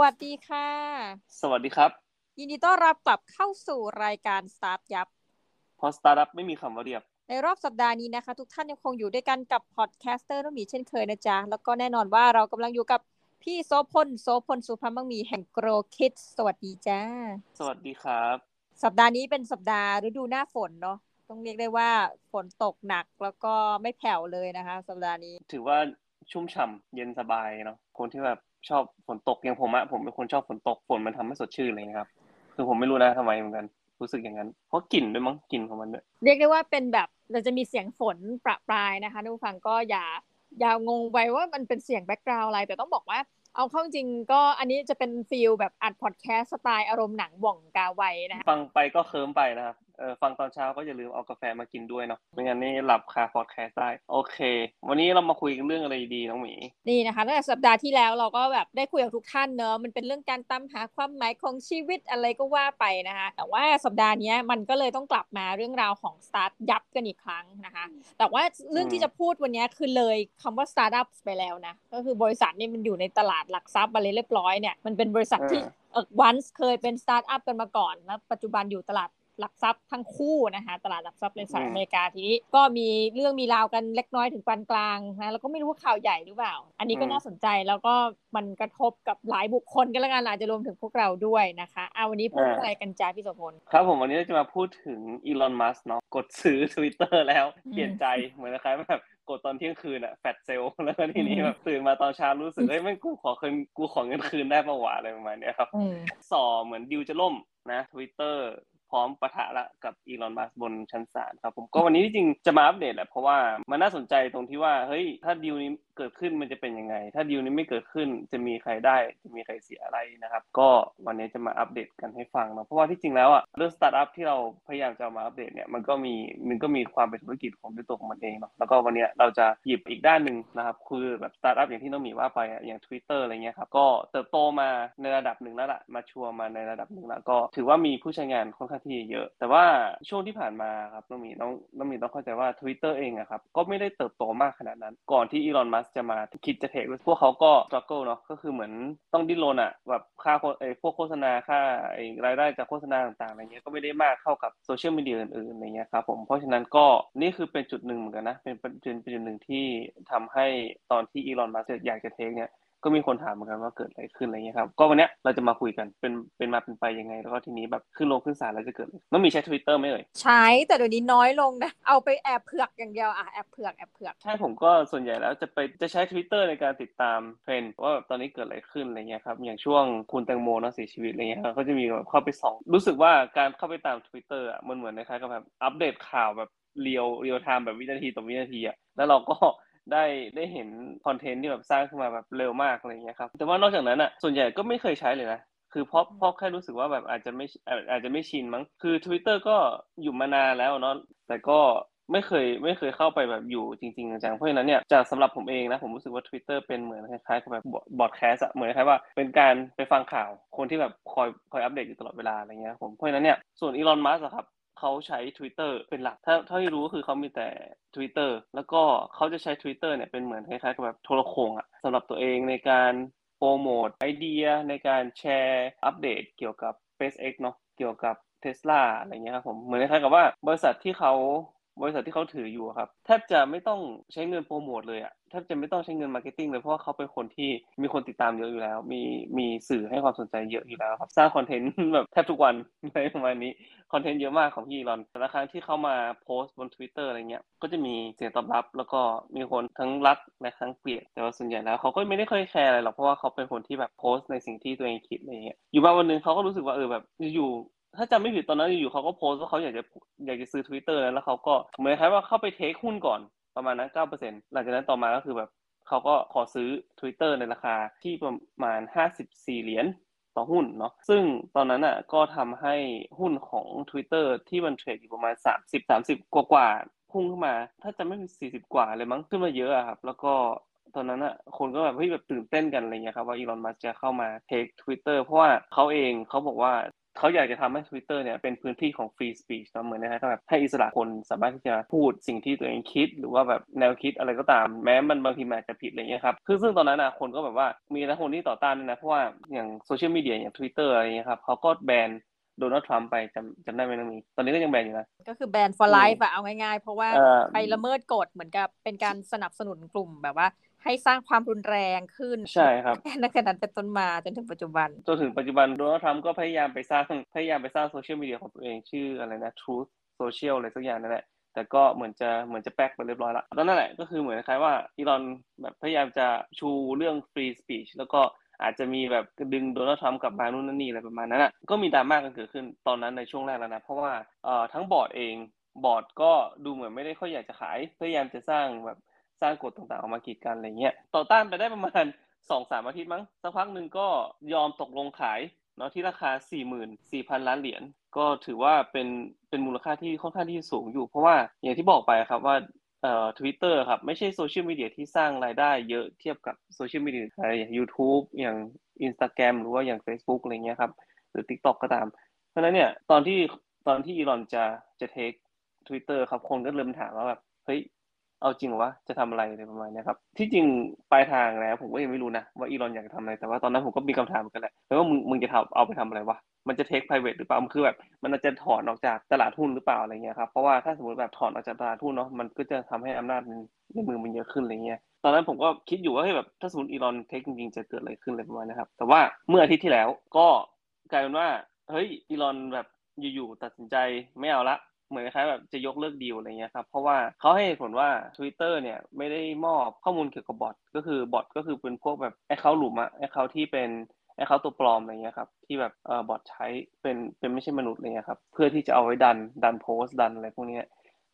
วัสดีค่ะ สวัสดีครับ ยินดีต้อนรับกลับเข้าสู่รายการสตาร์ทยับเพราะสตาร์ทอัพไม่มีคำว่าเรียบ ในรอบสัปดาห์นี้นะคะ ทุกท่านยังคงอยู่ด้วยกันกับ podcaster น้องหมีเช่นเคยนะจ๊ะ แล้วก็แน่นอนว่าเรากำลังอยู่กับพี่โซพลโซพลสุภาพมังมีแห่งโกรคิดสวัสดีจ้า สวัสดีครับ สัปดาห์นี้เป็นสัปดาห์ฤดูหน้าฝนเนาะต้องเรียกได้ว่าฝนตกหนักแล้วก็ไม่แผ่วเลยนะคะ สัปดาห์นี้ ถือว่าชุ่มฉ่ำเย็นสบายเนาะ คนที่แบบชอบฝนตกอย่างผมอะผมเป็นคนชอบฝนตกฝนมันทำให้สดชื่นเลยนะครับ คือผมไม่รู้นะทำไมเหมือนกันรู้สึกอย่างนั้น เพราะกลิ่นด้วยมั้งกลิ่นของมันด้วยเรียกได้ว่าเป็นแบบเราจะมีเสียงฝนประปรายนะคะผู้ฟังก็อย่าอย่างงไปว่ามันเป็นเสียง background อะไร แต่ต้องบอกว่าเอาเข้าจริงก็อันนี้จะเป็น feel แบบอัดพอดแคสต์สไตล์อารมณ์หนังหว่องกาไวนะคะฟังไปก็เคลิ้มไปนะครับ เออฟังตอนเช้าก็อย่าลืมเอากาแฟมากินด้วยเนาะไม่งั้นนี่หลับคาพอดแคสต์ได้ โอเค วันนี้เรามาคุยกันเรื่องอะไรดีน้องหมีนี่นะคะตั้งแต่สัปดาห์ที่แล้วเราก็แบบได้คุยกับทุกท่านเนอะมันเป็นเรื่องการตามหาความหมายของชีวิตอะไรก็ว่าไปนะคะแต่ว่าสัปดาห์นี้มันก็เลยต้องกลับมาเรื่องราวของสตาร์ทอัพกันอีกครั้งนะคะแต่ว่าเรื่องที่จะพูดวันนี้คือเลยคำว่าสตาร์ทอัพไปแล้วนะก็คือบริษัทนี่มันอยู่ในตลาดหลักทรัพย์อะไรเรียบร้อยเนี่ยมันเป็นบริษัทที่เออวันเคยเป็นสตาร์ทอัพกันมาก่อนแล้วปัจจุบันอยู่ตลาด หลักทรัพย์ทั้งคู่นะคะตลาดหลักทรัพย์ในสหรัฐอเมริกาทีนี้ก็มีเรื่องมีราวกันเล็กน้อยถึงปานกลางนะแล้วก็ไม่รู้ว่าข่าวใหญ่หรือเปล่า อันนี้ก็น่าสนใจแล้วก็มันกระทบกับหลายบุคคลกันแล้วกันอาจจะรวมถึงพวกเราด้วยนะคะเอาวันนี้พูดอะไรกันจ้าพี่โสพลครับผมวันนี้เราจะมาพูดถึงอีลอนมัสเนาะกดซื้อ Twitter แล้วเปลี่ยนใจเหมือนคล้ายๆแบบกดตอนเที่ยงคืนอะแฟดเซลแล้วก็ทีนี้แบบตื่นมาตอนเช้ารู้สึกเฮ้ยไม่กูขอคืนกูขอเงินคืนได้ปะวะอะไรประมาณเนี้ยครับส่อเหมือนดิวจะล่มนะ Twitter พร้ ร้อมปะทะละกับอีลอนมัสก์บนชั้นศาลครับผมก็วันนี้ที่จริงจะมาอัปเดตแหละเพราะว่ามันน่าสนใจตรงที่ว่าเฮ้ยถ้าดีลนี้เกิดขึ้นมันจะเป็นยังไง ถ้าดีลนี้ไม่เกิดขึ้นจะมีใครได้ จะมีใครเสียอะไรนะครับ ก็วันนี้จะมาอัปเดตกันให้ฟังเนาะเพราะว่าที่จริงแล้วอะเรื่องสตาร์ทอัพที่เราพยายามจะมาอัปเดตเนี่ยมันก็มีมันก็มีความเป็นธุรกิจของด้วยตัวของมันเองเนาะแล้วก็วันนี้เราจะหยิบอีกด้านหนึ่งนะครับคือแบบสตาร์ทอัพอย่างที่น้องหมีว่าไปอะอย่าง Twitter อะไรเงี้ยครับก็เติบโตมาในระดับหนึ่งแล้วละมาชัวร์มาในระดับหนึ่งแล้วก็ถือว่ามีผู้ใช้งานค่อนข้างที่เยอะ แต่ว่าช่วงที่ผ่านมาครับน้องหมีต้องน้องหมีต้องเข้าใจว่า Twitter เองอะครับก็ไม่ได้เติบโตมากขนาดนั้นก่อนที่อีลอนมัสจะมาคิดจะเทคพวกเขาก็ struggle เนาะก็คือเหมือนต้องดิ้นรนอะแบบค่าไอ้พวกโฆษณาค่าไอ้รายได้จากโฆษณาต่างๆอะไรเงี้ยก็ไม่ได้มากเท่ากับโซเชียลมีเดียอื่นๆอะไรเงี้ยครับผมเพราะฉะนั้นก็นี่คือเป็นจุดหนึ่งเหมือนกันนะเป็นเป็นเป็นจุดหนึ่งที่ทำให้ตอนที่อีลอนมัสอยากจะเทคเนี่ย ก็มีคนถามเหมือนกันว่าเกิดอะไรขึ้นอะไรเงี้ยครับ ก็วันเนี้ยเราจะมาคุยกันเป็นเป็นมาเป็นไปยังไง แล้วก็ทีนี้แบบขึ้นลงขึ้นศาลแล้วจะเกิดมันมีใช้ Twitter ไหมเอ่ยใช้แต่เดี๋ยวนี้น้อยลงนะ เอาไปแอบเผือกอย่างเดียวอะแอบเผือกแอบเผือกใช่ผมก็ส่วนใหญ่แล้วจะไปจะใช้ Twitter ในการติดตามเทรนด์ว่าตอนนี้เกิดอะไรขึ้นอะไรเงี้ยครับอย่างช่วงคุณแตงโมเนาะเสียชีวิตอะไรเงี้ยก็จะมีแบบเข้าไปส่องรู้สึกว่าการเข้าไปตาม Twitter อะมันเหมือนคล้ายๆกับแบบอัปเดตข่าวแบบเรียวเรียวไทม์แบบวินาทีต่อวินาทีอะแล้วเราก็ ได้ได้เห็นคอนเทนต์ที่แบบสร้างขึ้นมาแบบเร็วมากอะไรเงี้ยครับแต่ว่านอกจากนั้นอะส่วนใหญ่ก็ไม่เคยใช้เลยนะคือเพราะเพราะแค่รู้สึกว่าแบบอาจจะไม่อาจจะไม่ชินมั้งคือ Twitter ก็อยู่มานานแล้วเนาะแต่ก็ไม่เคยไม่เคยเข้าไปแบบอยู่จริงๆจังๆเพราะฉะนั้นเนี่ยจากสำหรับผมเองนะผมรู้สึกว่า Twitter เป็นเหมือนคล้ายๆกับแบบบอดแคสอะเหมือนคล้ายๆว่าเป็นการไปฟังข่าวคนที่แบบคอยคอยอัปเดตอยู่ตลอดเวลาอะไรเงี้ยผมเพราะฉะนั้นเนี่ยส่วนอีลอนมัสครับ เขาใช้ Twitter เป็นหลัก ถ้าเท่าที่รู้ก็คือเขามีแต่ Twitter แล้วก็เขาจะใช้ Twitter เนี่ยเป็นเหมือนคล้ายๆกับแบบโทรโขงอะสำหรับตัวเองในการโปรโมทไอเดียในการแชร์อัปเดตเกี่ยวกับ SpaceX เนาะเกี่ยวกับ Tesla อะไรเงี้ยครับผมเหมือนคล้ายๆกับว่าบริษัทที่เขา บริษัทที่เขาถืออยู่ครับแทบจะไม่ต้องใช้เงินโปรโมทเลยอะแทบจะไม่ต้องใช้เงิน marketing เลยเพราะว่าเขาเป็นคนที่มีคนติดตามเยอะอยู่แล้ว มีมีสื่อให้ความสนใจเยอะอยู่แล้วครับ สร้างคอนเทนต์แบบแทบทุกวันในประมาณนี้คอนเทนต์เยอะมากของพี่อีลอนแต่ละครั้งที่เขามาโพสต์บน Twitter อะไรเงี้ยก็จะมีเสียงตอบรับ แล้วก็มีคนทั้งรักและทั้งเกลียดแต่ว่าส่วนใหญ่แล้วเขาก็ไม่ได้เคยแคร์อะไรหรอกเพราะว่าเขาเป็นคนที่แบบโพสต์ในสิ่งที่ตัวเองคิดอะไรเงี้ยอยู่มาวันหนึ่งเขาก็รู้สึกว่าเออแบบอยู่ ถ้าจำไม่ผิดตอนนั้นอยู่เขาก็โพสต์ว่าเขาอยากจะอยากจะซื้อ Twitter แล้วเขาก็เหมือนคล้ายว่าเข้าไป take หุ้นก่อนประมาณนั้นเก้าเปอร์เซ็นต์หลังจากนั้นต่อมาก็คือแบบเขาก็ขอซื้อ Twitter ในราคาที่ประมาณห้าสิบสี่เหรียญต่อหุ้นเนาะซึ่งตอนนั้นอะก็ทำให้หุ้นของ Twitter ที่มันเทรดอยู่ประมาณสามสิบสามสิบกว่าพุ่งขึ้นมา ถ้าจะไม่มีสี่สิบกว่าเลยมั้งขึ้นมาเยอะครับ แล้วก็ตอนนั้นอะคนก็แบบเฮ้ยแบบตื่นเต้นกันอะไรเงี้ยครับว่าอีลอนมัสจะเข้ามาเทคทวิตเตอร์เพราะว่าเขาเองเขาบอกว่า เขาอยากจะทำให้ Twitter เนี่ยเป็นพื้นที่ของ free speech เนาะเหมือนนะครับแบบให้อิสระคนสามารถที่จะพูดสิ่งที่ตัวเองคิด หรือว่าแบบแนวคิดอะไรก็ตาม แม้มันบางทีมันอาจจะผิดอะไรเงี้ยครับคือซึ่งตอนนั้นนะคนก็แบบว่ามีนะคนที่ต่อต้านนะ เพราะว่าอย่างโซเชียลมีเดียอย่าง Twitter อะไรเงี้ยครับเขาก็แบนโดนัลด์ทรัมป์ไปจำจำได้ไหมน้องมี ตอนนี้ก็ยังแบนอยู่นะ ก็คือแบน for life อะเอาง่ายๆ เพราะว่าเอ่อไปละเมิดกฎเหมือนกับเป็นการสนับสนุนกลุ่มแบบว่า ให้สร้างความรุนแรงขึ้นใช่ครับนักนั้นเป็นต้นมาจนถึงปัจจุบัน จนถึงปัจจุบันโดนัลด์ทรัมป์ก็พยายามไปสร้างพยายามไปสร้างโซเชียลมีเดียของตัวเองชื่ออะไรนะ Truth Social อะไรสักอย่างนั่นแหละแต่ก็เหมือนจะเหมือนจะแป๊กไปเรียบร้อยแล้วแล้วนั่นแหละก็คือเหมือนคล้ายว่าอีลอนแบบพยายามจะชูเรื่อง free speech แล้วก็อาจจะมีแบบดึงโดนัลด์ทรัมป์กลับมานู่นนั่นนี่อะไรประมาณนั้นอะก็มีดราม่ากันเกิดขึ้นตอนนั้นในช่วงแรกแล้วนะ เพราะว่าเอ่อทั้งบอร์ดเองบอร์ดก็ดูเหมือนไม่ได้ค่อยอยากจะขายพยายามจะสร้างแบบส ร้างกฎต่างๆออกมากีดกันอะไรเงี้ยต่อต้านไปได้ประมาณสองสามอาทิตย์มั้งสักพักหนึ่งก็ยอมตกลงขายเนาะที่ราคา 44,000 ล้านเหรียญก็ถือว่าเป็นเป็นมูลค่าที่ค่อนข้างที่สูงอยู่ เพราะว่าอย่างที่บอกไปครับว่าเอ่อทวิตเตอร์ครับ ไม่ใช่โซเชียลมีเดียที่สร้างรายได้เยอะเทียบกับโซเชียลมีเดียอะไรอย่าง YouTube อย่าง Instagram หรือว่าอย่าง Facebook อะไรเงี้ยครับ หรือ TikTok ก็ตาม เพราะฉะนั้นเนี่ย ตอนที่ตอนที่อีลอนจะจะเทค Twitter ครับ คนก็เริ่มถามว่าแบบ เฮ้ย เอาจริงวะจะทำอะไรอะไรประมาณนี้ครับ ที่จริงปลายทางแล้วผมก็ยังไม่รู้นะว่าอีลอนอยากจะทำอะไรแต่ว่าตอนนั้นผมก็มีคำถามเหมือนกันแหละแล้วว่ามึงมึงจะทำเอาไปทำอะไรวะมันจะเทค private หรือเปล่ามันคือแบบ มันจะถอนออกจากตลาดหุ้นหรือเปล่าอะไรเงี้ยครับเพราะว่าถ้าสมมติแบบถอนออกจากตลาดหุ้นเนาะมันก็จะทำให้อำนาจมันในมือมันเยอะขึ้นอะไรเงี้ยตอนนั้นผมก็คิดอยู่ว่าเฮ้ยแบบถ้าสมมติอีลอน take จริงๆจะเกิดอะไรขึ้นอะไรประมาณนะครับแต่ว่าเมื่ออาทิตย์ที่แล้วก็กลายเป็นว่าเฮ้ยอีลอนแบบอยู่ๆตัดสินใจไม่เอาละ เหมือนคล้ายแบบจะยกเลิกดีลอะไรเงี้ยครับเพราะว่าเขาให้เหตุผลว่า Twitter เนี่ยไม่ได้มอบข้อมูลเกี่ยวกับบอทก็คือบอทก็คือเป็นพวกแบบ account หลุมอะ account ที่เป็นaccount ตัวปลอมอะไรเงี้ยครับที่แบบเอ่อบอทใช้เป็นเป็นไม่ใช่มนุษย์อะไรเงี้ยครับเพื่อที่จะเอาไว้ดันดันโพสต์ดันอะไรพวกเนี้ย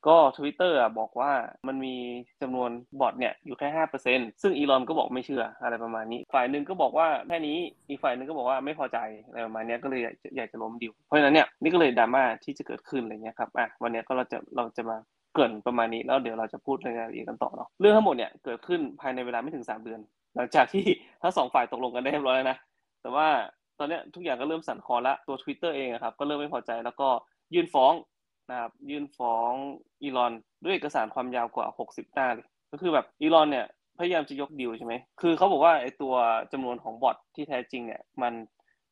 ก็ Twitter อะบอกว่ามันมีจำนวนบอทเนี่ยอยู่แค่ห้าเปอร์เซ็นต์ซึ่งอีลอนก็บอกไม่เชื่ออะไรประมาณนี้ ฝ่ายหนึ่งก็บอกว่าแค่นี้อีกฝ่ายหนึ่งก็บอกว่าไม่พอใจอะไรประมาณนี้ก็เลยอยากจะล้มดีลเพราะฉะนั้นเนี่ยนี่ก็เลยดราม่าที่จะเกิดขึ้นอะไรเงี้ยครับอะวันนี้ก็เราจะเราจะมาเกริ่นประมาณนี้แล้วเดี๋ยวเราจะพูดรายละเอียดกันต่อเนาะเรื่องทั้งหมดเนี่ยเกิดขึ้นภายในเวลาไม่ถึงสามเดือน หลังจากที่ทั้งสองฝ่ายตกลงกันได้เรียบร้อยแล้วนะแต่ว่าตอนนี้ทุกอย่างก็เริ่มสั่นคลอนละตัว Twitter เองครับก็เริ่มไม่พอใจแล้วก็ยื่นฟ้อง นะครับยื่นฟ้องอีลอนด้วยเอกสารความยาวกว่า 60 หน้าเลยก็คือแบบอีลอนเนี่ยพยายามจะยกดีลใช่ไหมคือเขาบอกว่าไอ้ตัวจำนวนของบอทที่แท้จริงเนี่ยมัน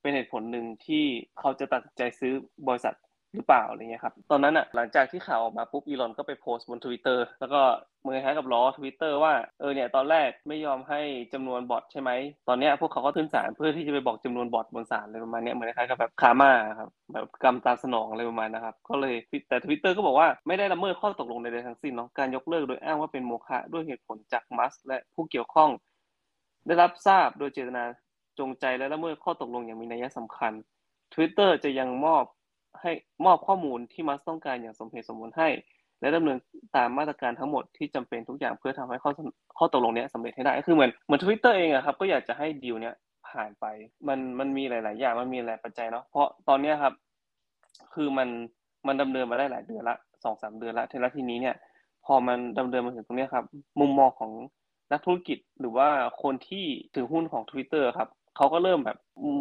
เป็นเหตุผลหนึ่งที่เขาจะตัดใจซื้อบริษัท หรือเปล่าอะไรเงี้ยครับ ตอนนั้นอะหลังจากที่ข่าวออกมาปุ๊บอีลอนก็ไปโพสต์บน Twitter แล้วก็เหมือนคล้ายกับล้อ Twitter ว่าเออเนี่ยตอนแรกไม่ยอมให้จำนวนบอทใช่ไหม ตอนเนี้ยพวกเขาก็ขึ้นศาลเพื่อที่จะไปบอกจำนวนบอทบนศาลอะไรประมาณเนี้ยเหมือนคล้ายกับแบบคาม่าครับแบบกรรมตามสนองอะไรประมาณนะครับ ก็เลยแต่ Twitter ก็บอกว่าไม่ได้ละเมิดข้อตกลงใดๆทั้งสิ้นเนาะการยกเลิกโดยอ้างว่าเป็นโมฆะด้วยเหตุผลจากมัสและผู้เกี่ยวข้อง ได้รับทราบโดยเจตนาจงใจและละเมิดข้อตกลงอย่างมีนัยสำคัญ Twitter จะยังมอบ ให้มอบข้อมูลที่มัสก์ต้องการอย่างสมเหตุสมผลให้ และดำเนินตามมาตรการทั้งหมดที่จำเป็นทุกอย่างเพื่อทำให้ข้อข้อตกลงเนี้ยสำเร็จให้ได้ก็คือเหมือนเหมือนทวิตเตอร์เองอะครับก็อยากจะให้ดีลเนี้ยผ่านไปมันมันมีหลาย ๆ อย่างมันมีหลายปัจจัยเนาะเพราะตอนเนี้ยครับ คือมันมันดำเนินมาได้หลายเดือนละสองสามเดือนละทีละทีนี้เนี่ย พอมันดำเนินมาถึงตรงนี้ครับ มุมมองของนักธุรกิจหรือว่าคนที่ถือหุ้นของ Twitter ครับ เขาก็เริ่มแบบ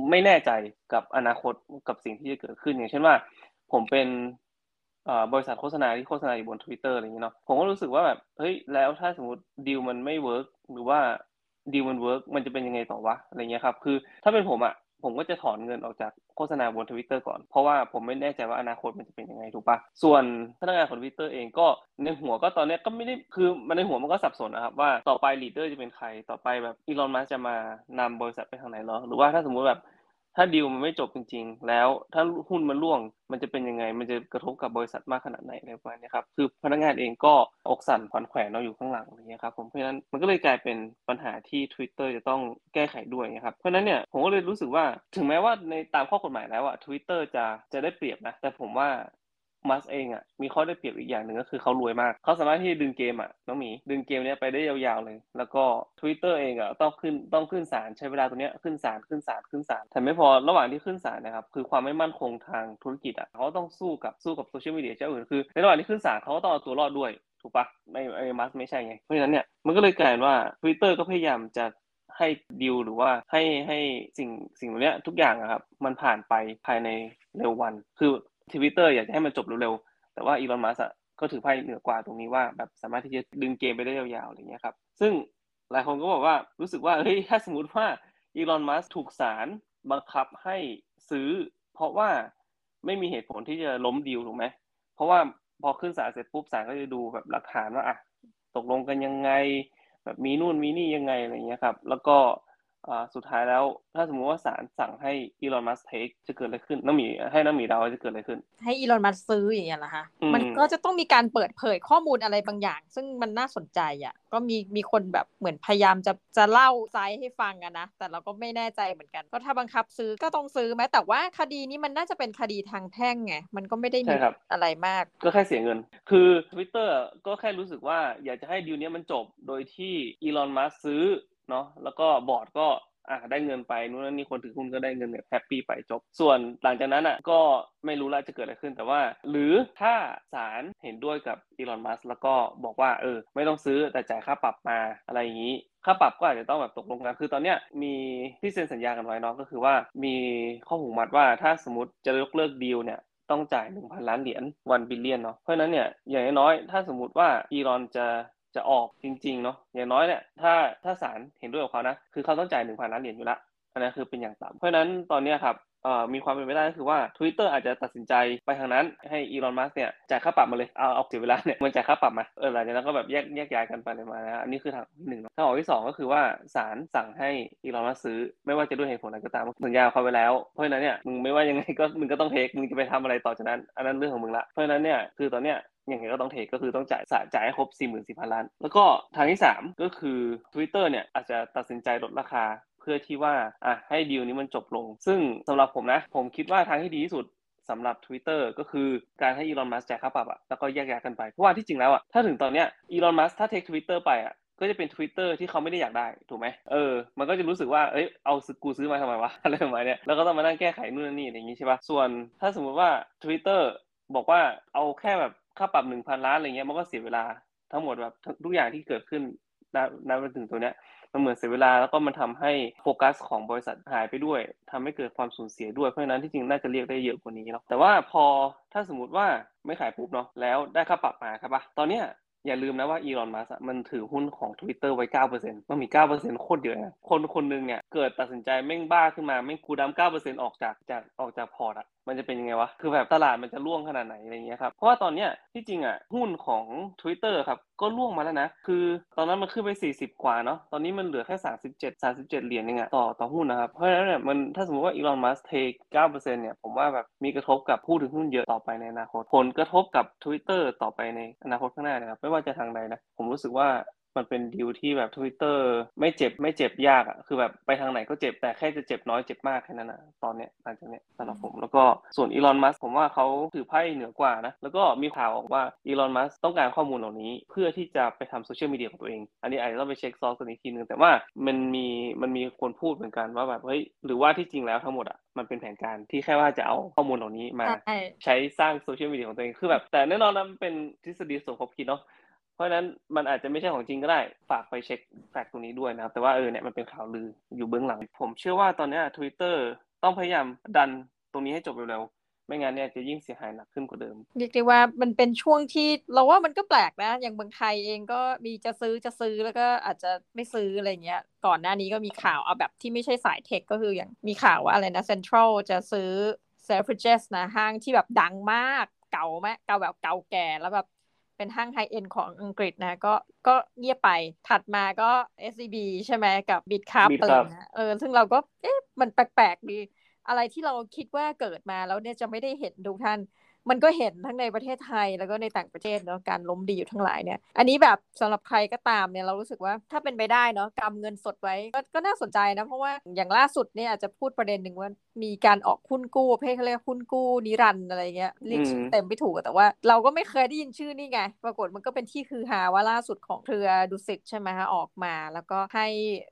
ไม่แน่ใจกับอนาคตกับสิ่งที่จะเกิดขึ้น อย่างเช่นว่า ผมเป็นบริษัทโฆษณาที่โฆษณาอยู่บน Twitter อะไรอย่างเงี้ยเนาะผมก็รู้สึกว่าแบบเฮ้ยแล้วถ้าสมมติดีลมันไม่ work หรือว่าดีลมัน work มันจะเป็นยังไงต่อวะอะไรเงี้ยครับ คือถ้าเป็นผมอะ ผมก็จะถอนเงินออกจากโฆษณาบนทวิตเตอร์ก่อน เพราะว่าผมไม่แน่ใจว่าอนาคตมันจะเป็นยังไงถูกปะส่วนพนักงานของทวิตเตอร์เองก็ในหัวก็ตอนนี้ก็ไม่ได้คือมันในหัวมันก็สับสนนะครับว่าต่อไป leader จะเป็นใครต่อไปแบบอีลอนมัสก์จะมานำบริษัทไปทางไหนหรอหรือว่าถ้าสมมุติแบบ ถ้าดีลมันไม่จบจริง ๆ แล้วถ้าหุ้นมันร่วงมันจะเป็นยังไง มันจะกระทบกับบริษัทมากขนาดไหนอะไรประมาณนี้ครับคือพนักงานเองก็อกสั่นขวัญแขวนเราอยู่ข้างหลังอย่างเงี้ยครับผมเพราะฉะนั้นมันก็เลยกลายเป็นปัญหาที่ Twitter จะต้องแก้ไขด้วยนะครับเพราะฉะนั้นเนี่ยผมก็เลยรู้สึกว่าถึงแม้ว่าในตามข้อกฎหมายแล้วอะ Twitter จะจะได้เปรียบนะแต่ผมว่า มัสเองอะมีข้อได้เปรียบอีกอย่างหนึ่งก็คือเขารวยมาก เขาสามารถที่จะดึงเกมอะน้องหมีดึงเกมเนี้ยไปได้ยาวๆเลย แล้วก็ Twitter เองอะต้องขึ้นต้องขึ้นศาลใช้เวลาตรงนี้ยขึ้นศาลขึ้นศาลขึ้นศาลแต่ไม่พอระหว่างที่ขึ้นศาลนะครับคือความไม่มั่นคงทางธุรกิจอะเขาต้องสู้กับสู้กับโซเชียลมีเดียเจ้าอื่นคือในระหว่างที่ขึ้นศาลเขาก็ต้องเอาตัวรอดด้วยถูกปะไม่ไอ้มัสไม่ใช่ไงเพราะฉะนั้นเนี่ยมันก็เลยกลายว่า Twitter ก็พยายามจะให้ดิวหรือว่าให้ให้สิ่งสิ่งเนี้ยทุกอย่างครับ มันผ่านไปภายในเร็ววัน คือ ทวิตเตอร์อยากจะให้มันจบเร็วๆ แต่ว่าอีลอนมัสก็ถือไพ่เหนือกว่าตรงนี้ว่าแบบสามารถที่จะดึงเกมไปได้ยาวๆอะไรเงี้ยครับ ซึ่งหลายคนก็บอกว่ารู้สึกว่าเฮ้ยถ้าสมมติว่าอีลอนมัสถูกศาลบังคับให้ซื้อ เพราะว่าไม่มีเหตุผลที่จะล้มดีลถูกไหมเพราะว่าพอขึ้นศาลเสร็จปุ๊บศาลก็จะดูแบบหลักฐานว่าอะตกลงกันยังไง แบบมีนู่นมีนี่ยังไงอะไรเงี้ยครับ แล้วก็ สุดท้ายแล้วถ้าสมมติว่าศาลสั่งให้อีลอนมัสเทคจะเกิดอะไรขึ้นน้องหมีให้น้องหมีเดาจะเกิดอะไรขึ้น ให้อีลอนมัสก์ซื้ออย่างเงี้ยเหรอคะมันก็จะต้องมีการเปิดเผยข้อมูลอะไรบางอย่าง ซึ่งมันน่าสนใจอะก็มีมีคนแบบเหมือนพยายามจะจะเล่าไซส์ให้ฟังอะนะแต่เราก็ไม่แน่ใจเหมือนกันก็ถ้าบังคับซื้อก็ต้องซื้อไหมแต่ว่าคดีนี้มันน่าจะเป็นคดีทางแพ่งไงมันก็ไม่ได้มีอะไรมาก ก็แค่เสียเงิน คือ Twitter ก็แค่รู้สึกว่าอยากจะให้ดีลนี้มันจบโดยที่อีลอนมัสก์ซื้อ เนาะแล้วก็บอร์ดก็อะได้เงินไปนู้นนี่คนถือหุ้นก็ได้เงินแบบ happy ไปจบ ส่วนหลังจากนั้นอะก็ไม่รู้ละจะเกิดอะไรขึ้นแต่ว่า หรือถ้าศาลเห็นด้วยกับอีลอนมัสก์แล้วก็บอกว่าเออ ไม่ต้องซื้อแต่จ่ายค่าปรับมาอะไรอย่างนี้ค่าปรับก็อาจจะต้องแบบตกลงกัน คือตอนเนี้ยมีที่เซ็นสัญญากันไว้เนาะก็คือว่ามีข้อผูกมัดว่าถ้าสมมติจะยกเลิกดีลเนี่ยต้องจ่าย 1,000 ล้านเหรียญ one billion เนาะเพราะนั้นเนี่ยอย่างน้อยถ้าสมมติว่าอีลอนจะ จะออกจริงๆเนาะอย่างน้อยเนี่ยถ้าถ้าศาลเห็นด้วยกับเขานะคือเขาต้องจ่ายหนึ่งพันล้านเหรียญอยู่ละอันนี้นคือเป็นอย่างต่ำเพราะนั้นตอนนี้ครับมีความเป็นไปได้ก็คือว่า Twitter อาจจะตัดสินใจไปทางนั้นให้อีลอนมัสเนี่ยจ่ายค่าปรับมาเลยเอาเอาเสียเวลาเนี่ยมันจ่ายค่าปรับมาเออหลังจากนั้นก็แบบแยกแยกย้ายกันไปเลยมานะอันนี้คือทางที่หนึ่งทางออกที่สองก็คือว่าศาลสั่งให้อีลอนมัสซื้อ ไม่ว่าจะด้วยเหตุผลอะไรก็ตามสัญญาเขาไปแล้ว เพราะฉะนั้นเนี่ยมึงไม่ว่ายังไงก็มึงก็ต้องเทคมึงจะไปทำอะไรต่อจากนั้น อันนั้นเรื่องของมึงละเพราะฉะนั้นเนี่ยคือตอนเนี้ย ย่างไรก็ต้องเทคก็คือต้องจ่ายสจ่ายให้ครบ 4 4 0 0 0 ล้าน แล้วก็ทางที่ 3 ก็คือ Twitter เนี่ยอาจจะตัดสินใจลดราคา เพื่อที่ว่าอะให้ดีลนี้มันจบลง ซึ่งสำหรับผมนะ ผมคิดว่าทางที่ดีที่สุดสำหรับ Twitter ก็คือการให้อีลอนมัสจ่ายค่าปรับอะแล้วก็แยกย้ายกันไป เพราะว่าที่จริงแล้วอะถ้าถึงตอนเนี้ยอีลอนมัสถ้าเทคทวิตเตอร์ไปอะก็จะเป็น Twitter ที่เขาไม่ได้อยากได้ ถูกไหมเออ มันก็จะรู้สึกว่า เอ้ย เอากูซื้อมาทำไมวะ อะไรประมาณนี้ย แล้วก็ต้องมานั่งแก้ไขนู่นนี่อะไรอย่างงี้ใช่ปะส่วนถ้าสมมุติว่า Twitter บอกว่าเอาแค่แบบ ค่าปรับหนึ่งพันล้านอะไรเงี้ยมันก็เสียเวลาทั้งหมดแบบทุกอย่างที่เกิดขึ้นนับไปถึงตัวเนี้ยมันเหมือนเสียเวลาแล้วก็มันทำให้โฟกัสของบริษัทหายไปด้วยทำให้เกิดความสูญเสียด้วยเพราะฉะนั้นที่จริงน่าจะเรียกได้เยอะกว่านี้เนาะแต่ว่าพอถ้าสมมติว่าไม่ขายปุ๊บเนาะแล้วได้ค่าปรับมาครับปะตอนเนี้ยอย่าลืมนะว่าอีลอนมัสมันถือหุ้นของ Twitter ไว้ 9%มันมี 9%โคตรเยอะนะคนคนนึงเนี่ยเกิดตัดสินใจแม่งบ้าขึ้นมาแม่งกูดัม9%ออกจากจากออกจากพอร์ตอะมันจะเป็นยังไงวะ คือแบบตลาดมันจะล่วงขนาดไหนอะไรเงี้ยครับ เพราะว่าตอนเนี้ยที่จริงอะหุ้นของ Twitter ครับก็ล่วงมาแล้วนะ คือตอนนั้นมันขึ้นไป 40 กว่าเนาะ ตอนนี้มันเหลือแค่ 37 37 เหรียญเองอะต่อต่อหุ้นนะครับ เพราะฉะนั้นเนี่ยมันถ้าสมมติว่าอีลอนมัสเทค9%เนี่ยผมว่าแบบมีกระทบกับผู้ถือหุ้นเยอะต่อไปในอนาคต ผลกระทบกับ Twitter ต่อไปในอนาคตข้างหน้านะครับไม่ว่าจะทางใดนะผมรู้สึกว่า มันเป็นดีลที่แบบ Twitter ไม่เจ็บไม่เจ็บยากอะคือแบบไปทางไหนก็เจ็บแต่แค่จะเจ็บน้อยเจ็บมากแค่นั้นนะตอนเนี้ยหลังจากเนี้ยสำหรับผมแล้วก็ส่วนอีลอนมัสก์ผมว่าเขาถือไพ่เหนือกว่านะแล้วก็มีข่าวออกว่าอีลอนมัสก์ต้องการข้อมูลเหล่านี้ เพื่อที่จะไปทำโซเชียลมีเดียของตัวเอง อันนี้อาจจะต้องไปเช็คซอสกันอีกทีนึงแต่ว่ามันมีมันมีคนพูดเหมือนกันว่าแบบเฮ้ยหรือว่าที่จริงแล้วทั้งหมดอะมันเป็นแผนการที่แค่ว่าจะเอาข้อมูลเหล่านี้มาใช้สร้างโซเชียลมีเดียของตัวเองคือแบบแต่แน่นอนนะมันเป็นทฤษฎีสมคบคิดเนาะ เพราะฉะนั้นมันอาจจะไม่ใช่ของจริงก็ได้ฝากไปเช็ค fact ตรงนี้ด้วยนะครับ แต่ว่าเออเนี่ยมันเป็นข่าวลืออยู่เบื้องหลัง ผมเชื่อว่าตอนนี้ Twitter ต้องพยายามดันตรงนี้ให้จบเร็วๆไม่งั้นเนี่ยจะยิ่งเสียหายหนักขึ้นกว่าเดิมเรียกได้ว่ามันเป็นช่วงที่เราว่ามันก็แปลกนะ อย่างเมืองไทยเองก็มีจะซื้อจะซื้อแล้วก็อาจจะไม่ซื้ออะไรเงี้ย ก่อนหน้านี้ก็มีข่าวเอาแบบที่ไม่ใช่สายเทคก็คืออย่างมีข่าวว่าอะไรนะเซ็นทรัลจะซื้อเซฟริเจสนะห้างที่แบบดังมากเก่าไหมเก่าแบบเก่าแก่แล้วแบบ เป็นห้างไฮเอ็นของอังกฤษนะ ก็ก็เงียบไปถัดมาก็ SCB ใช่ไหมกับบิตคัพอะไรนะเออซึ่งเราก็เอ๊ะมันแปลกๆดี อะไรที่เราคิดว่าเกิดมาแล้วเนี่ยจะไม่ได้เห็นทุกท่าน มันก็เห็นทั้งในประเทศไทยแล้วก็ในต่างประเทศเนาะการล้มดีอยู่ทั้งหลายเนี่ย อันนี้แบบสำหรับใครก็ตามเนี่ยเรารู้สึกว่าถ้าเป็นไปได้เนาะกำเงินสดไว้ก็ก็น่าสนใจนะ เพราะว่าอย่างล่าสุดเนี่ยอาจจะพูดประเด็นหนึ่งว่ามีการออกหุ้นกู้เพศเขาเรียกหุ้นกู้นิรันด์อะไรเงี้ยเรียกชื่อเต็มไม่ถูกแต่ว่า เราก็ไม่เคยได้ยินชื่อนี่ไงปรากฏมันก็เป็นที่คือหาว่าล่าสุดของเครือดุสิตใช่ไหมคะออกมา แล้วก็ให้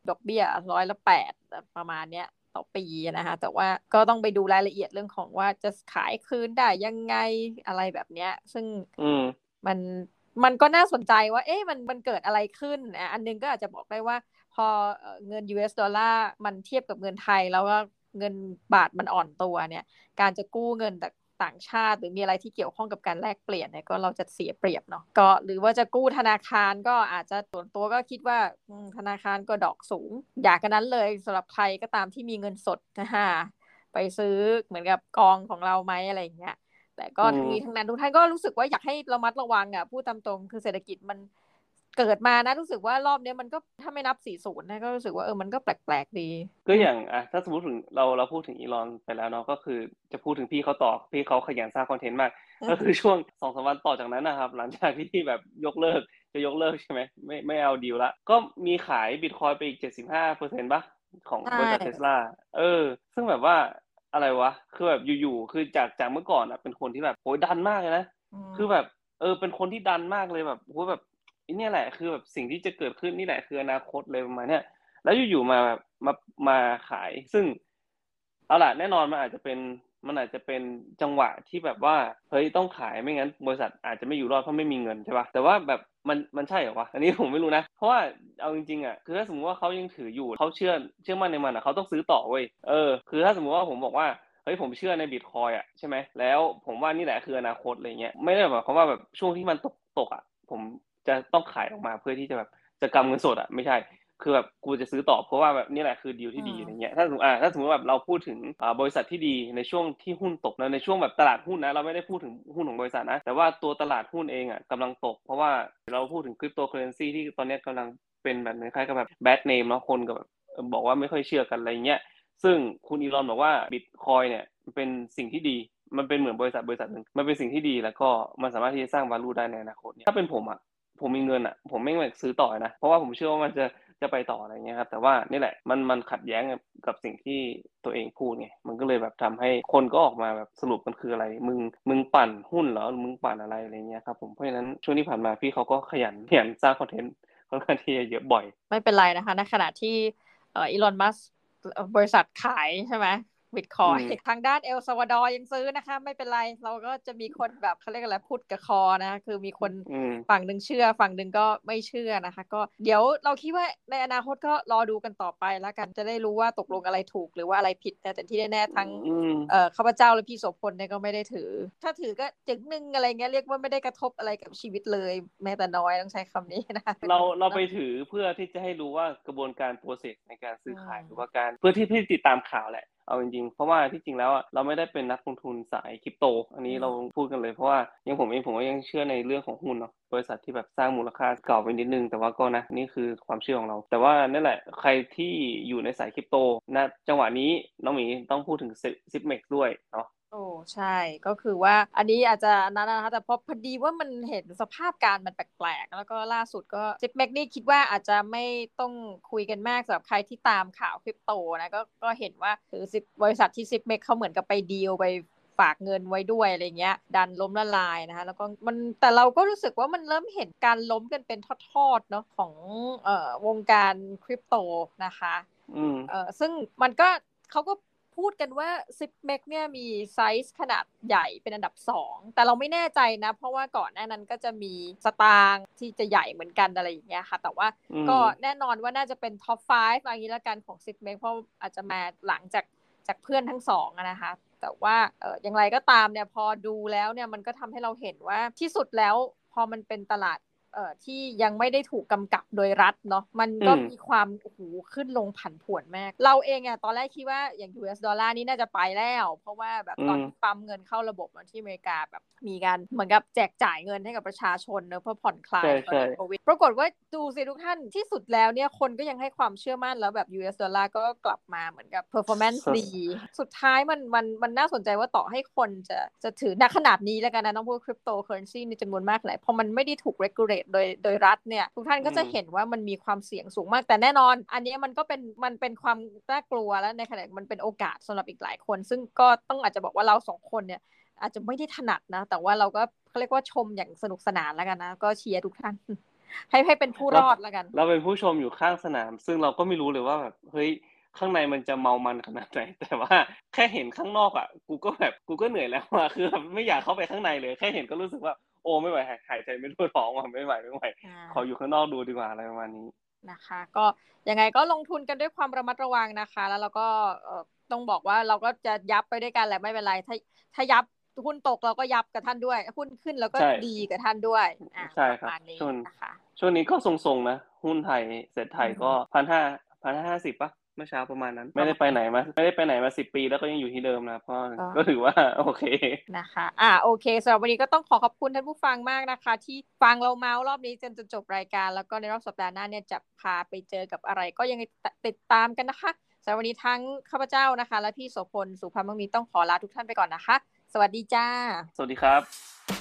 ดอกเบี้ยร้อยละแปดประมาณเนี้ย ต่อปีนะคะ แต่ว่าก็ต้องไปดูรายละเอียดเรื่องของว่าจะขายคืนได้ยังไงอะไรแบบเนี้ย ซึ่งมันมันก็น่าสนใจว่า เอ๊ะมันมันเกิดอะไรขึ้นอันนึงก็อาจจะบอกได้ว่าพพอเงิน US ดอลลาร์มันเทียบกับเงินไทยแล้วก็เงินบาทมันอ่อนตัวเนี่ย การจะกู้เงินจาก ต่างชาติหรือมีอะไรที่เกี่ยวข้องกับการแลกเปลี่ยนเนี่ยก็เราจะเสียเปรียบเนาะก็หรือว่าจะกู้ธนาคารก็อาจจะส่วนตัวก็คิดว่าธนาคารก็ดอกสูง อยากกันนั้นเลยสำหรับใครก็ตามที่มีเงินสดนะฮะไปซื้อเหมือนกับกองของเราไหมอะไรอย่างเงี้ยแต่ก็ทั้งนี้ทั้งนั้นทุกท่านก็รู้สึกว่าอยากให้ระมัดระวังอะพูดตามตรงคือเศรษฐกิจมัน เกิดมานะรู้สึกว่ารอบนี้มันก็ถ้าไม่นับสี่ศูนย์นะก็รู้สึกว่าเออมันก็แปลกๆดี ก็อย่างอะถ้าสมมติถึงเราเราพูดถึงอีลอนไปแล้วเนาะก็คือจะพูดถึงพี่เขาต่อพี่เขาขยันสร้างคอนเทนต์มาก ก็คือช่วงสองสามวันต่อจากนั้นนะครับ หลังจากที่แบบยกเลิกจะยกเลิกใช่ไหมไม่ไม่เอาดีลละ ก็มีขายบิตคอยไปอีกเจ็ดสิบห้าเปอร์เซ็นต์ป่ะของบริษัทเทสลาเออ ซึ่งแบบว่าอะไรวะ คือแบบอยู่ๆ คือจากจากเมื่อก่อนอะเป็นคนที่แบบโหดันมากเลยนะ คือแบบเออเป็นคนที่ดันมากเลยแบบโหแบบ นี่แหละคือแบบสิ่งที่จะเกิดขึ้นนี่แหละคืออนาคตเลยประมาณเนี้ยแล้วอยู่ๆมาแบบมามาขาย ซึ่งเอาล่ะแน่นอนมันอาจจะเป็นมันอาจจะเป็นจังหวะที่แบบว่าเฮ้ยต้องขายไม่งั้น บริษัทอาจจะไม่อยู่รอดเพราะไม่มีเงินใช่ปะแต่ว่าแบบมันมันใช่เหรอวะอันนี้ผมไม่รู้นะ เพราะว่าเอาจริงๆอะคือถ้าสมมติว่าเขายังถืออยู่เขาเชื่อเชื่อมั่นในมันอะเขาต้องซื้อต่อเว้ยเออคือถ้าสมมติว่าผมบอกว่าเฮ้ยผมเชื่อในบิตคอยอะใช่ไหมแล้วผมว่านี่แหละคืออนาคตอะไรเงี้ยไม่ได้แบบคำว่าแบบช่วงที่มันตกตกอะผม จะต้องขายออกมาเพื่อที่จะแบบจะกำเงินสดอะไม่ใช่ คือแบบกูจะซื้อต่อเพราะว่าแบบนี่แหละคือดีลที่ดีอะไรเงี้ยถ้าสมมติอ่าถ้าสมมติแบบเราพูดถึงอ่าบริษัทที่ดีในช่วงที่หุ้นตกนะในช่วงแบบตลาดหุ้นนะเราไม่ได้พูดถึงหุ้นของบริษัทนะ แต่ว่าตัวตลาดหุ้นเองอะกำลังตก เพราะว่าเราพูดถึงคริปโตเคอเรนซีที่ตอนนี้กำลังเป็นแบบคล้ายๆกับแบบ bad name เนาะคนก็แบบบอกว่าไม่ค่อยเชื่อกันอะไรเงี้ยซึ่งคุณอีลอนบอกว่าบิตคอยน์เนี่ยเป็นสิ่งที่ดีมันเป็นเหมือนบริษัทบริษัทหนึ่งมันเป็นสิ่งที่ดีแล้วก็มันสามารถที่จะสร้างวาลูได้ในอนาคตถ้าเป็นผมอะ ผมมีเงินอะ ผมไม่แซื้อต่อนะ เพราะว่าผมเชื่อว่ามันจะจะไปต่ออะไรเงี้ยครับ แต่ว่านี่แหละมันมันขัดแย้งกับสิ่งที่ตัวเองพูดไงมันก็เลยแบบทำให้คนก็ออกมาแบบสรุปมันคืออะไร มึงมึงปั่นหุ้นเหรอมึงปั่นอะไรอะไรเงี้ยครับผมเพราะฉะนั้นช่วงที่ผ่านมาพี่เขาก็ขยันขยันสร้างคอนเทนต์ค่อนข้างที่จะเยอะบ่อย ไม่เป็นไรนะคะในขณะที่เอ่ออีลอนมัสบริษัทขายใช่ไหม บิตคอยทางด้านเอลซาวาดอร์ยังซื้อนะคะ ไม่เป็นไร เราก็จะมีคนแบบเขาเรียกอะไรพูดกับคอนะ คือมีคนฝั่งหนึ่งเชื่อ ฝั่งหนึ่งก็ไม่เชื่อนะคะ ก็เดี๋ยวเราคิดว่าในอนาคตก็รอดูกันต่อไปแล้วกันจะได้รู้ว่าตกลงอะไรถูกหรือว่าอะไรผิดแต่ที่แน่ๆทั้งเอ่อข้าพเจ้าและพี่โสพลเนี่ยก็ไม่ได้ถือ ถ้าถือก็จึงหนึ่งอะไรเงี้ยเรียกว่าไม่ได้กระทบอะไรกับชีวิตเลย แม้แต่น้อยต้องใช้คำนี้นะเราเราไปถือเพื่อที่จะให้รู้ว่ากระบวนการโปรเซสในการซื้อขายหรือว่าการเพื่อที่พี่ติดตามข่าวแหละ เอาจริงๆ เพราะว่าที่จริงแล้วเราไม่ได้เป็นนักลงทุนสายคริปโต อันนี้เราพูดกันเลยเพราะว่ายังผมเองผมก็ยังเชื่อในเรื่องของหุ้นเนาะบริษัทที่แบบสร้างมูลค่าเก่าไปนิดนึง แต่ว่าก็นะนี่คือความเชื่อของเรา แต่ว่านั่นแหละใครที่อยู่ในสายคริปโตนะจังหวะนี้น้องหมีต้องพูดถึงซิปเม็กด้วยเนาะ โอ้ใช่ก็คือว่าอันนี้อาจจะนั้นนะคะแต่พอพอดีว่ามันเห็นสภาพการมันแปลกๆ แล้วก็ล่าสุดก็ซิปแม็กนี่คิดว่าอาจจะไม่ต้องคุยกันมากสำหรับใครที่ตามข่าวคริปโตนะก็ก็เห็นว่าคือ Zip บริษัทที่ Zipmex เขาเหมือนกับไปดีลไปฝากเงินไว้ด้วยอะไรเงี้ย ดันล้มละลายนะคะแล้วก็มันแต่เราก็รู้สึกว่ามันเริ่มเห็นการล้มกันเป็นทอดๆเนาะของเอ่อวงการคริปโตนะคะเอ่อซึ่งมันก็เขาก็ พูดกันว่า Zipmex เนี่ยมีไซส์ขนาดใหญ่เป็นอันดับสองแต่เราไม่แน่ใจนะ เพราะว่าก่อนหน้านั้นก็จะมีสตางค์ที่จะใหญ่เหมือนกันอะไรอย่างเงี้ยค่ะ แต่ว่าก็แน่นอนว่าน่าจะเป็น top 5 อะไรอย่างนี้แล้วกันของ Zipmex เพราะอาจจะมาหลังจากจากเพื่อนทั้งสองนะคะแต่ว่าเอออย่างไรก็ตามเนี่ยพอดูแล้วเนี่ยมันก็ทำให้เราเห็นว่าที่สุดแล้วพอมันเป็นตลาดเอ่อ ที่ยังไม่ได้ถูกกำกับโดยรัฐเนาะมันก็มีความโอ้โหขึ้นลงผันผวนมาก เราเองอะตอนแรกคิดว่าอย่าง US ดอลลาร์นี่น่าจะไปแล้ว เพราะว่าแบบตอนปั๊มเงินเข้าระบบที่อเมริกาแบบมีการเหมือนกับแจกจ่ายเงินให้กับประชาชนเนอะเพื่อผ่อนคลายโควิดปรากฏว่าดูสิทุกท่านที่สุดแล้วเนี่ยคนก็ยังให้ความเชื่อมั่นแล้วแบบ US ดอลลาร์ก็กลับมาเหมือนกับ performance ดีสุดท้ายมันมันมันน่าสนใจว่าต่อให้คนจะจะถือนักขนาดนี้แล้วกันนะต้องพูดคริปโตเคอเรนซีในจำนวนมากเลยพอมันไม่ได้ถูก regulate โดยโดยรัฐเนี่ยทุกท่านก็จะเห็นว่ามันมีความเสี่ยงสูงมาก แต่แน่นอน อันนี้มันก็เป็นมันเป็นความน่ากลัวแล้วในขณะมันเป็นโอกาสสำหรับอีกหลายคน ซึ่งก็ต้องอาจจะบอกว่าเราสองคนเนี่ยอาจจะไม่ได้ถนัดนะ แต่ว่าเราก็เขาเรียกว่าชมอย่างสนุกสนานแล้วกันนะ ก็เชียร์ทุกท่าน ให้ให้เป็นผู้รอดแล้วกัน เราเป็นผู้ชมอยู่ข้างสนาม ซึ่งเราก็ไม่รู้เลยว่าแบบเฮ้ยข้างในมันจะเมามันขนาดไหนแต่ว่าแค่เห็นข้างนอกอะ กูก็แบบกูก็เหนื่อยแล้วอะคือไม่อยากเข้าไปข้างในเลย แค่เห็นก็รู้สึกว่า โอ้ไม่ไหวหายใจไม่ทั่วท้องว่ะไม่ไหวไม่ไหวขออยู่ข้างนอกดูดีกว่าอะไรประมาณนี้นะคะ ก็ยังไงก็ลงทุนกันด้วยความระมัดระวังนะคะ แล้วเราก็ต้องบอกว่าเราก็จะยับไปด้วยกันแหละไม่เป็นไรถ้าถ้ายับหุ้นตกเราก็ยับกับท่านด้วยหุ้นขึ้นแล้วก็ดีกับท่านด้วยใช่ครับช่วงนะคะช่วงนี้ก็ทรงๆนะ หุ้นไทยเสร็จไทยก็พันห้าพันห้าห้าสิบปะ เมื่อเช้าประมาณนั้น ไม่ได้ไปไหนมาไม่ได้ไปไหนมาสิบปีแล้วก็ยังอยู่ที่เดิมนะเพราะก็ถือว่าโอเคนะคะ อ่าโอเคสำหรับวันนี้ก็ต้องขอขอบคุณท่านผู้ฟังมากนะคะ ที่ฟังเราเมาส์รอบนี้จนจนจบรายการ แล้วก็ในรอบสัปดาห์หน้าเนี่ยจะพาไปเจอกับอะไร ก็ยังติดตามกันนะคะสำหรับวันนี้ทั้งข้าพเจ้านะคะ และพี่โสพลสุภาพมังมีต้องขอลาทุกท่านไปก่อนนะคะ สวัสดีจ้า สวัสดีครับ